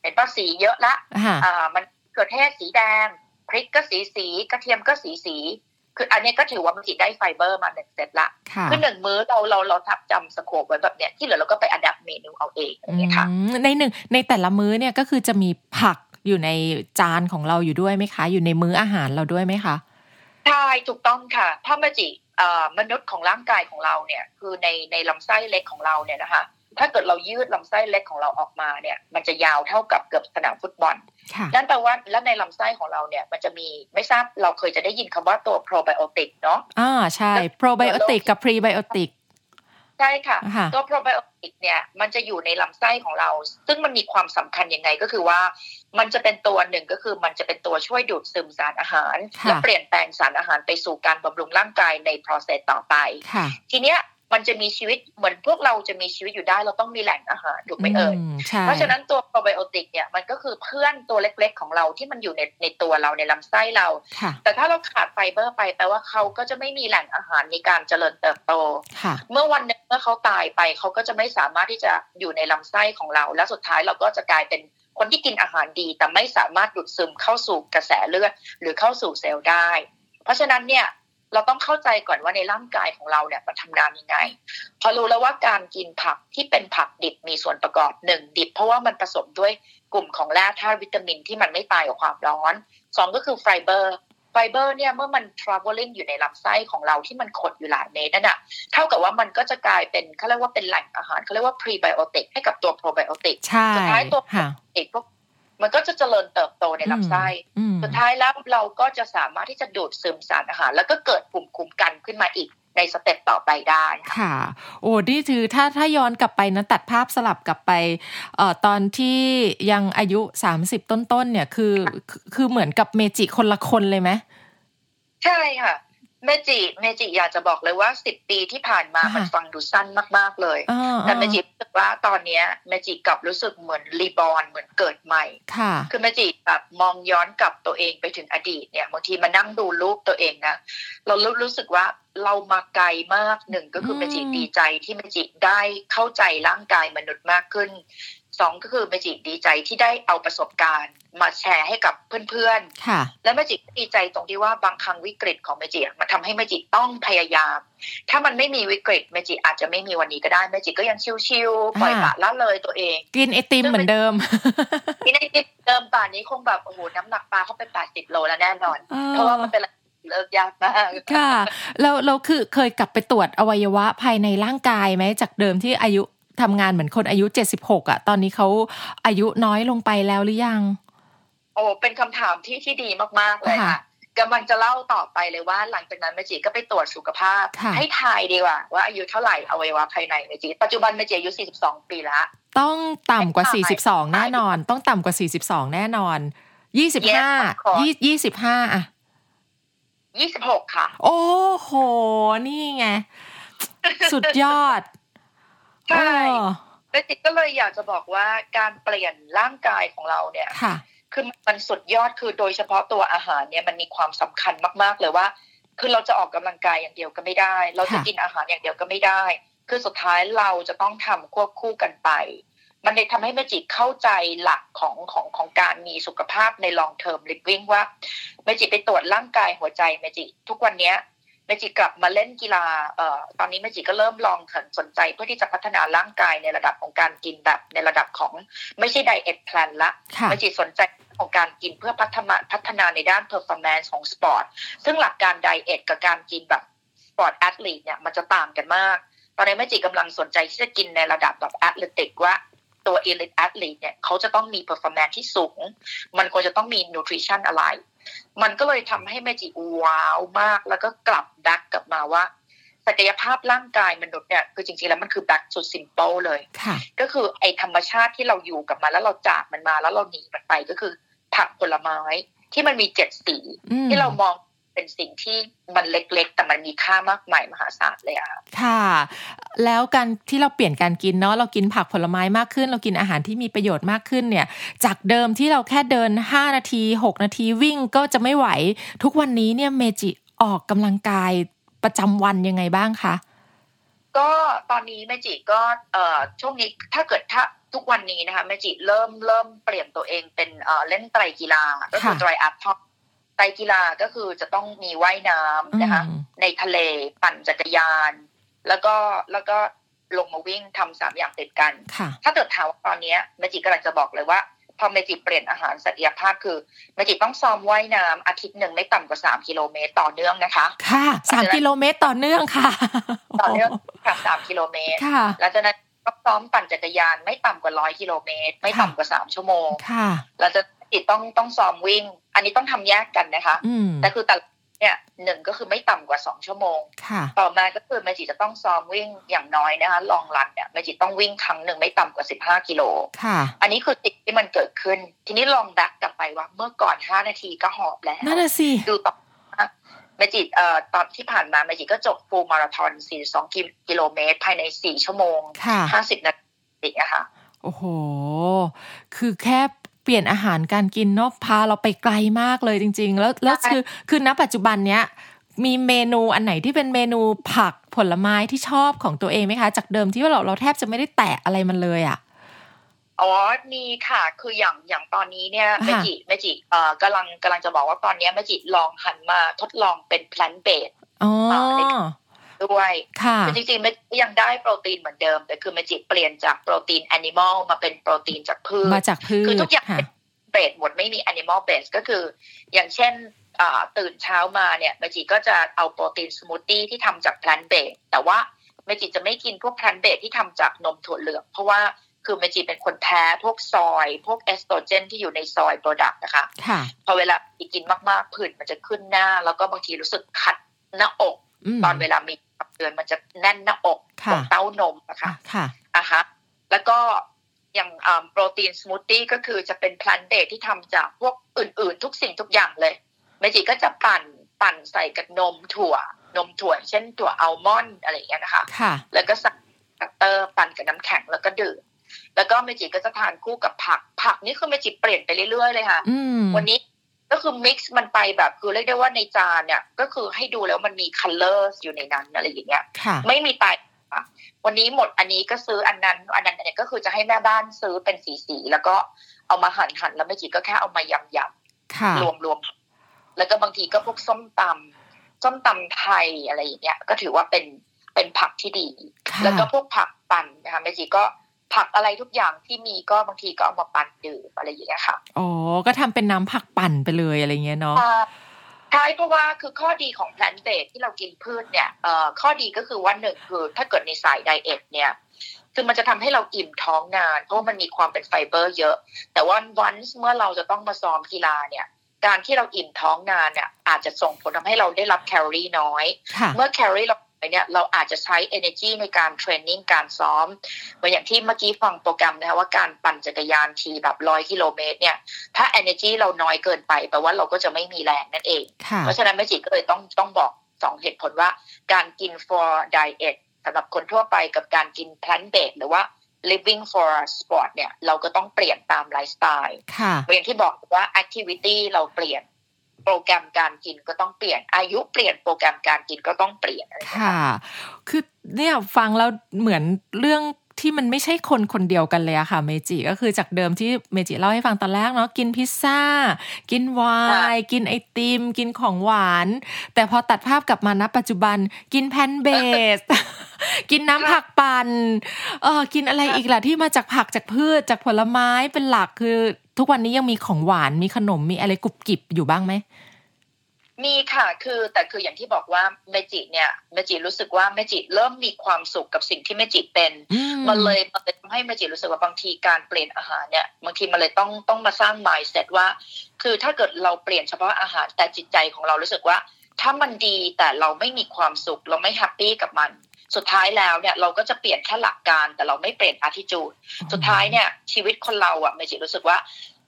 เห็นป่ะสีเยอะละค่ะอ่ามะเขือเทศสีแดง พริกก็สีสีกระเทียมก็สีสีคืออันนี้ก็ถือว่าเมจิได้ไฟเบอร์มาหนึ่งเซตละค่ะคือหนึ่งมื้อเราเราเราทับจำ scope ไว้แบบเนี้ยที่เหลือเราก็ไป adapt เมนูเอาเองอย่างเงี้ยค่ะอืมในหนึ่งในแต่ละมื้อเนี่ยก็คือจะมีผัก อยู่ในจานของเราอยู่ด้วยไหมคะ อยู่ในมื้ออาหารเราด้วยไหมคะใช่ถูกต้องค่ะถ้ามาจิเอ่อมนุษย์ของร่างกายของเราเนี่ยคือในในลำไส้เล็กของเราเนี่ยนะคะถ้าเกิดเรายืดลำไส้เล็กของเราออกมาเนี่ยมันจะยาวเท่ากับเกือบสนามฟุตบอลค่ะนั่นแปลว่าแล้วในลำไส้ของเราเนี่ยมันจะมีไม่ทราบเราเคยจะได้ยินคำว่าตัวโปรไบโอติกเนาะอ่าใช่โปรไบโอติกกับพรีไบโอติก ใช่ค่ะค่ะตัวโปรไบโอติกเนี่ยมันจะอยู่ในลำไส้ของเรา ซึ่งมันมีความสำคัญยังไงก็คือว่า มันจะเป็นตัวหนึ่งก็คือมันจะเป็นตัวช่วยดูดซึมสารอาหารค่ะและเปลี่ยนแปลงสารอาหารไปสู่การบำรุงร่างกายใน process ต่อไปค่ะทีเนี้ย มันจะมีชีวิตเหมือนพวกเราจะมีชีวิตอยู่ได้ เราต้องมีแหล่งอาหารถูกไหมเอ่ยใช่เพราะฉะนั้นตัวโปรไบโอติกเนี่ยมันก็คือเพื่อนตัวเล็กๆของเราที่มันอยู่ในในตัวเราในลำไส้เราค่ะแต่ถ้าเราขาดไฟเบอร์ไปแปลว่าเขาก็จะไม่มีแหล่งอาหารในการเจริญเติบโตค่ะเมื่อวันหนึงเมื่อเขาตายไปเขาก็จะไม่สามารถที่จะอยู่ในลำไส้ของเรา และสุดท้ายเราก็จะกลายเป็นคนที่กินอาหารดี แต่ไม่สามารถดูดซึมเข้าสู่กระแสเลือดหรือเข้าสู่เซลล์ได้ เพราะฉะนั้นเนี่ย เราต้องเข้าใจก่อนว่าในร่างกายของเราเนี่ยมันทำงานยังไง พอรู้แล้วว่าการกินผักที่เป็นผักดิบมีส่วนประกอบหนึ่งดิบ เพราะว่ามันผสมด้วยกลุ่มของแร่ธาตุวิตามินที่มันไม่ตายกับความร้อนสองก็คือไฟเบอร์ไฟเบอร์เนี่ยเมื่อมัน traveling อยู่ในลำไส้ของเราที่มันขดอยู่หลายเมตรนั่นน่ะเท่ากับว่ามันก็จะกลายเป็นเขาเรียกว่าเป็นแหล่งอาหารเขาเรียกว่าพรีไบโอติกให้กับตัวโปรไบโอติกใช่สุดท้ายตัวค่ะเอกพวก มันก็จะเจริญเติบโตในลำไส้อืมสุดท้ายแล้วเราก็จะสามารถที่จะดูดซึมสารอาหารแล้วก็เกิดภูมิคุ้มกันขึ้นมาอีกใน step ต่อไปได้ค่ะค่ะโอ้นี่คือถ้าถ้าย้อนกลับไปนะตัดภาพสลับกลับไปเอ่อตอนที่ยังอายุ30ต้นๆเนี่ยคือคือคือเหมือนกับเมจิคนละคนเลยไหมใช่ค่ะ เมจิเมจิอยากจะบอกเลยว่าสิบปีที่ผ่านมาอ่ามัมันฟังดูสั้นมาก ๆ เลยอ่าแต่เมจิรู้สึกว่าตอนเนี้ยเมจิกลับรู้สึกเหมือน reborn เหมือนเกิดใหม่ค่ะคือเมจิแบบมองย้อนกลับตัวเองไปถึงอดีตเนี่ยบางทีมานั่งดูรูปตัวเองนะเรารู้รู้สึกว่าเรามาไกลมากหนึ่งก็คือมเมจิดีใจที่เมจิได้เข้าใจร่างกายมนุษย์มากขึ้น สองก็คือเมจิดีใจที่ได้เอาประสบการณ์ มาแชร์ให้กับเพื่อนค่ะๆและเมจิดีใจตรงที่ว่าบางครั้งวิกฤตของเมจิอะมันทำให้เมจิต้องพยายาม ถ้ามันไม่มีวิกฤตเมจิอาจจะไม่มีวันนี้ก็ได้เมจิก็ยังชิวๆปล่อยปละละเลยตัวเองกินไอติมเหมือนเดิมที่ในที่เดิมป่านนี้คงแบบโอ้โหน้ำหนักปาเข้าไปแปดสิบโลแล้วแน่นอน เพราะว่ามันเป็นอะไรที่เลิกยากมากค่ะแล้วเราคือเคยกลับไปตรวจอวัยวะภายในร่างกายไหมจากเดิมที่อายุ ทำงานเหมือนคนอายุ76อะตอนนี้เขาอายุน้อยลงไปแล้วหรือยัง โอ้เป็นคำถามที่ที่ดีมาก ๆ เลยค่ะค่ะกำลังจะเล่าต่อไปเลยว่าหลังจากนั้นเมจิก็ไปตรวจสุขภาพค่ะให้ทายดีกว่า ว่าอายุเท่าไหร่อวัยวะภายในเมจิปัจจุบันเมจิอายุ 42 ปีละต้องต่ำกว่าไม่ขาย42 แน่นอน ต้องต่ำกว่า 42 แน่นอน Yes, of 25 course. ยี่ยี่สิบห้าอะ26 ค่ะ โอ้โห นี่ไง สุดยอด ใช่เออเมจิก็เลยอยากจะบอกว่าการเปลี่ยนร่างกายของเราเนี่ยค่ะคือมันสุดยอดคือโดยเฉพาะตัวอาหารเนี่ยมันมีความสำคัญมากๆเลยว่า คือเราจะออกกำลังกายอย่างเดียวก็ไม่ได้ เราจะค่ะกินอาหารอย่างเดียวก็ไม่ได้ คือสุดท้ายเราจะต้องทำควบคู่กันไป มันเลยทำให้เมจิเข้าใจหลักของของของการมีสุขภาพใน long term living ว่าเมจิไปตรวจร่างกายหัวใจเมจิทุกวันเนี้ย เมจิกลับมาเล่นกีฬาเอ่อตอนนี้เมจิก็เริ่มลองสนใจเพื่อที่จะพัฒนาร่างกายในระดับของการกินแบบในระดับของไม่ใช่ diet plan ละค่ะเมจิสนใจของการกินเพื่อพัฒนาพัฒนาในด้าน performance ของสปอร์ตซึ่งหลักการ diet กับการกินแบบ sport athlete เนี่ยมันจะต่างกันมาก ตอนนี้เมจิกำลังสนใจที่จะกินในระดับแบบ athletic ว่าตัว elite athlete เนี่ยเขาจะต้องมี performance ที่สูง มันควรจะต้องมี nutrition อะไร มันก็เลยทำให้เมจิว้าวมาก แล้วก็กลับ back กลับมาว่าศักยภาพร่างกายมนุษย์เนี่ยคือจริงๆแล้วมันคือ back สุด simple เลยค่ะก็คือไอ้ธรรมชาติที่เราอยู่กับมันแล้วเราจากมันมาแล้วเราหนีมันไปก็คือผักผลไม้ที่มันมีเจ็ดสีอืมที่เรามอง เป็นสิ่งที่มันเล็กๆ แต่มันมีค่ามากมายมหาศาลเลยอะค่ะค่ะ แล้วการที่เราเปลี่ยนการกินเนาะเรากินผักผลไม้มากขึ้น เรากินอาหารที่มีประโยชน์มากขึ้นเนี่ย จากเดิมที่เราแค่เดิน 5 นาที 6 นาทีวิ่งก็จะไม่ไหว ทุกวันนี้เนี่ยเมจิออกกำลังกายประจำวันยังไงบ้างคะก็ตอนนี้แม่จิก็เอ่อช่วงนี้ถ้าเกิดถ้าทุกวันนี้นะคะแม่จิเริ่มเริ่มเปลี่ยนตัวเองเป็นเอ่อเล่นไตรกีฬาก็คือค่ะ triathlon ไตรกีฬาก็คือจะต้องมีว่ายน้ำนะคะอืมในทะเลปั่นจักรยาน แล้วก็แล้วก็ลงมาวิ่งทำสามอย่างติดกันค่ะถ้าเกิดถามว่าตอนเนี้ยเมจิกำลังจะบอกเลยว่า พอเมจิเปลี่ยนอาหารศักยภาพคือเมจิต้องซ้อมว่ายน้ำอาทิตย์หนึ่งไม่ต่ำกว่าสามกิโลเมตรต่อเนื่องนะคะ ค่ะสามกิโลเมตรต่อเนื่องค่ะ ต่อเนื่องค่ะสามกิโลเมตรค่ะหลังจากนั้นต้องซ้อมปั่นจักรยานไม่ต่ำกว่าร้อยกิโลเมตร ไม่ต่ำกว่าสามชั่วโมงค่ะหลังจากนั้นจิต้องต้องซ้อมวิ่ง อันนี้ต้องทำแยกกันนะคะอืมแต่คือแต่ละเนี่ยหนึ่งก็คือไม่ต่ำกว่าสองชั่วโมงค่ะต่อมาก็คือเมจิจะต้องซ้อมวิ่งอย่างน้อยนะคะ long run เนี่ยเมจิต้องวิ่งครั้งหนึ่งไม่ต่ำกว่าสิบห้ากิโลค่ะอันนี้คือสิ่งที่มันเกิดขึ้น ทีนี้ลอง back กลับไปว่าเมื่อก่อนห้านาทีก็หอบแล้วนั่นน่ะสิดูต่อนะเมจิเอ่อตอนที่ผ่านมาเมจิก็จบ full มาราธอน42กิโลเมตร ภายใน4ชั่วโมงค่ะ50นาทีอะค่ะโอ้โห คือแค่ เปลี่ยนอาหารการกินเนาะพาเราไปไกลมากเลยจริง ๆ แล้วแล้วใช่คือคือณปัจจุบันเนี้ยมีเมนูอันไหนที่เป็นเมนูผักผลไม้ที่ชอบของตัวเองไหมคะ จากเดิมที่ว่าเราเราแทบจะไม่ได้แตะอะไรมันเลยอะ่ะอ๋อมีค่ะ คืออย่างอย่างตอนนี้เนี่ยค่ะเมจิเมจิเอ่อกำลังกำลังจะบอกว่าตอนเนี้ยเมจิลองหันมาทดลองเป็น plant based อ๋อด้ วยค่ะคือจริงๆเมจิยังได้โปรตีนเหมือนเดิม แต่คือเมจิเปลี่ยนจากโปรตีน animal มาเป็นโปรตีนจากพืชมาจากพืชคือทุกอย่างค่ะเป็นเบสหมดไม่มี animal base ก็คือ อย่างเช่นอ่าตื่นเช้ามาเนี่ยเมจิก็จะเอาโปรตีนสมูทตี้ที่ทำจาก plant base แต่ว่าเมจิจะไม่กินพวก plant base ที่ทำจากนมถั่วเหลืองเพราะว่าคือเมจิเป็นคนแพ้พวก soy พวกเอสโตรเจนที่อยู่ใน soy product นะคะค่ะพอเวลากินมากๆผื่นมันจะขึ้นหน้า แล้วก็บางทีรู้สึกคัดหน้าอก ตอนเวลามีประจำเดือนมันจะแน่นหน้าอกค่ะตรงเต้านมนะคะอะค่ะอะฮะแล้วก็อย่างอ่าโปรตีนสมูทตี้ก็คือจะเป็น plant based ที่ทำจากพวกอื่น ๆ ทุกสิ่งทุกอย่างเลยเมจิก็จะปั่นปั่นใส่กับนมถั่วนมถั่วเช่นถั่วอัลมอนด์อะไรอย่างเงี้ยนะคะค่ะแล้วก็ใส่ butter ปั่นกับน้ำแข็งแล้วก็ดื่มแล้วก็เมจิก็จะทานคู่กับผัก ผักนี่คือเมจิเปลี่ยนไปเรื่อยๆเลยค่ะอืมวันนี้ ก็คือ mix มันไปแบบคือเรียกได้ว่าในจานเนี่ย ก็คือให้ดูแล้วมันมี color อยู่ในนั้นอะไรอย่างเงี้ยค่ะไม่มีไตค่ะวันนี้หมดอันนี้ก็ซื้ออันนั้น อันนั้นเนี่ยก็คือจะให้แม่บ้านซื้อเป็นสีสีๆแล้วก็เอามาหั่นหั่นแล้วเมจิก็แค่เอามายำค่ะยำรวมรวมแล้วก็บางทีก็พวกส้มตำส้มตำไทยอะไรอย่างเงี้ยก็ถือว่าเป็นเป็นผักที่ดีค่ะแล้วก็พวกผักปั่นนะคะแม่จีก็ ผักอะไรทุกอย่างที่มีก็บางทีก็เอามาปั่นดื่มอะไรอย่างเงี้ยค่ะอ๋อก็ทำเป็นน้ำผักปั่นไปเลยอะไรเงี้ยเนาะใช่เพราะว่าคือข้อดีของ plant based ที่เรากินพืชเนี่ยเอ่อข้อดีก็คือว่าหนึ่งคือถ้าเกิดในสายไดเอทเนี่ยคือมันจะทำให้เราอิ่มท้องนาน เพราะว่ามันมีความเป็นไฟเบอร์เยอะ แต่ว่าวันเมื่อเราจะต้องมาซ้อมกีฬาเนี่ยการที่เราอิ่มท้องนานเนี่ยอาจจะส่งผลทำให้เราได้รับแคลอรี่น้อยค่ะเมื่อแคลอรี่เราน้อยเนี่ยเราอาจจะใช้ energy ในการเทรนนิ่งการซ้อมเหมือนอย่างที่เมื่อกี้ฟังโปรแกรมนะคะว่าการปั่นจักรยานทีแบบร้อยกิโลเมตรเนี่ย ถ้า energy เราน้อยเกินไปแปลว่าเราก็จะไม่มีแรงนั่นเองค่ะเพราะฉะนั้นแม่จิก็เลยต้องต้องบอกสองเหตุผลว่า การกิน for diet สำหรับคนทั่วไปกับการกิน plant based หรือว่า living for sport เนี่ย เราก็ต้องเปลี่ยนตามไลฟ์สไตล์ค่ะอย่างที่บอกว่า activity เราเปลี่ยน โปรแกรมการกินก็ต้องเปลี่ยน อายุเปลี่ยนโปรแกรมการกินก็ต้องเปลี่ยนค่ะ คือเนี่ยฟังแล้วเหมือนเรื่อง ที่มันไม่ใช่คนคนเดียวกันเลยอะค่ะเมจิก็คือจากเดิมที่เมจิเล่าให้ฟังตอนแรกเนาะกินพิซซ่า กินไวน์กินไอติม กินของหวาน แต่พอตัดภาพกลับมาณปัจจุบัน กิน plant base กินน้ำผักปั่นเออกินอะไรอีกล่ะที่มาจากผักจากพืชจากผลไม้เป็นหลักคือ ทุกวันนี้ยังมีของหวานมีขนมมีอะไรกรุบกริบอยู่บ้างไหม มีค่ะคือแต่คืออย่างที่บอกว่าเมจิเนี่ยเมจิรู้สึกว่าเมจิเริ่มมีความสุขกับสิ่งที่เมจิเป็นอืมมันเลยมันเลยทำให้เมจิรู้สึกว่าบางทีการเปลี่ยนอาหารเนี่ยบางทีมันเลยต้องต้องมาสร้าง mindset ว่า คือถ้าเกิดเราเปลี่ยนเฉพาะอาหารแต่จิตใจของเรารู้สึกว่า ถ้ามันดีแต่เราไม่มีความสุข เราไม่ happy กับมัน สุดท้ายแล้วเนี่ยเราก็จะเปลี่ยนแค่หลักการแต่เราไม่เปลี่ยน attitude สุดท้ายเนี่ยชีวิตคนเราอะเมจิรู้สึกว่า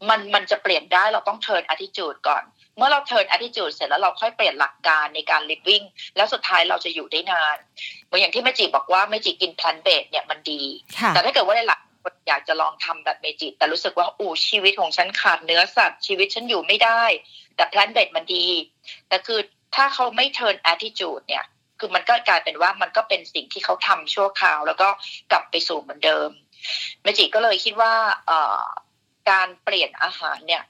มันมันจะเปลี่ยนได้เราต้อง turn attitude ก่อน เมื่อเรา turn attitude เสร็จแล้วเราค่อยเปลี่ยนหลักการในการ living แล้วสุดท้ายเราจะอยู่ได้นานเหมือนอย่างที่เมจิบอกว่าเมจิกิน plant based เนี่ยมันดีค่ะแต่ถ้าเกิดว่าหลายๆคนอยากจะลองทำแบบเมจิ แต่รู้สึกว่าอู้ชีวิตของฉันขาดเนื้อสัตว์ชีวิตฉันอยู่ไม่ได้ แต่ plant based มันดี แต่คือถ้าเขาไม่ turn attitude เนี่ยคือมันก็กลายเป็นว่ามันก็เป็นสิ่งที่เขาทำชั่วคราว แล้วก็กลับไปสู่เหมือนเดิมเมจิก็เลยคิดว่าเอ่อการเปลี่ยนอาหารเนี่ย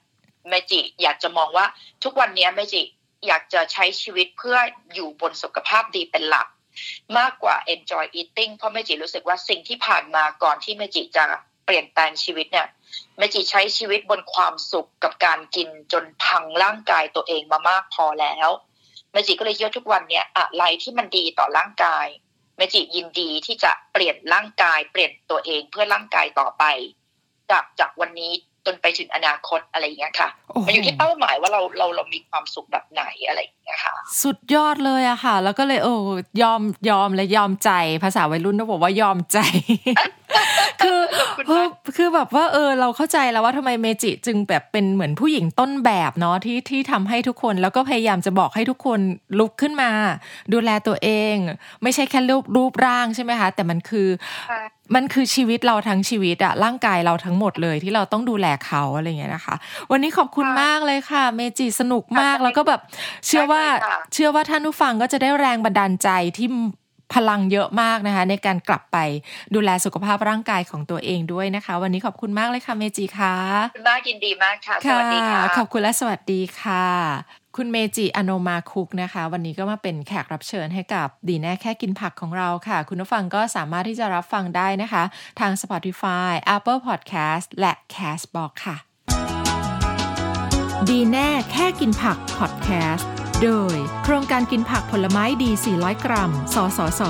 เมจิอยากจะมองว่าทุกวันนี้เมจิอยากจะใช้ชีวิตเพื่ออยู่บนสุขภาพดีเป็นหลัก มากกว่า enjoy eating เพราะเมจิรู้สึกว่าสิ่งที่ผ่านมาก่อนที่เมจิจะเปลี่ยนแปลงชีวิตเนี่ยเมจิใช้ชีวิตบนความสุขกับการกินจนพังร่างกายตัวเองมามากพอแล้วเมจิก็เลยคิดว่าทุกวันเนี้ยอะไรที่มันดีต่อร่างกายเมจิยินดีที่จะเปลี่ยนร่างกายเปลี่ยนตัวเองเพื่อร่างกายต่อไป จากจากวันนี้ จนไปถึงอนาคตอะไรอย่างเงี้ยค่ะโอ้โหมันอยู่ที่เป้าหมายว่าเราเราเรามีความสุขแบบไหนอะไรอย่างเงี้ยค่ะ สุดยอดเลยอะค่ะ แล้วก็เลยโอ้ยอมยอมและยอมใจภาษาวัยรุ่นต้องบอกว่ายอมใจ คือขอบคุณเออมากคือแบบว่าเออเราเข้าใจแล้วว่าทำไมเมจิจึงแบบเป็นเหมือนผู้หญิงต้นแบบเนาะที่ที่ทำให้ทุกคนแล้วก็พยายามจะบอกให้ทุกคนลุกขึ้นมา ดูแลตัวเอง ไม่ใช่แค่รูปรูปร่างใช่ไหมคะ แต่มันคือค่ะมันคือชีวิตเราทั้งชีวิตอะร่างกายเราทั้งหมดเลยที่เราต้องดูแลเขาอะไรอย่างเงี้ยนะคะ วันนี้ขอบคุณค่ะมากเลยค่ะ เมจิสนุกมากค่ะแล้วก็แบบ เชื่อว่าได้เลยค่ะเชื่อว่าท่านผู้ฟังก็จะได้แรงบันดาลใจที่ พลังเยอะมากนะคะ ในการกลับไปดูแลสุขภาพร่างกายของตัวเองด้วยนะคะ วันนี้ขอบคุณมากเลยค่ะเมจิค่ะขอบคุณมากยินดีมากค่ะ สวัสดีค่ะ ขอบคุณและสวัสดีค่ะคุณเมจิอโนมาคุกนะคะ วันนี้ก็มาเป็นแขกรับเชิญให้กับดีแน่แค่กินผักของเราค่ะ คุณผู้ฟังก็สามารถที่จะรับฟังได้นะคะ ทาง Spotify Apple Podcast และ Castbox ค่ะ ดีแน่แค่กินผักพอดแคสต์ โดยโครงการกินผักผลไม้ดี 400 กรัม สสส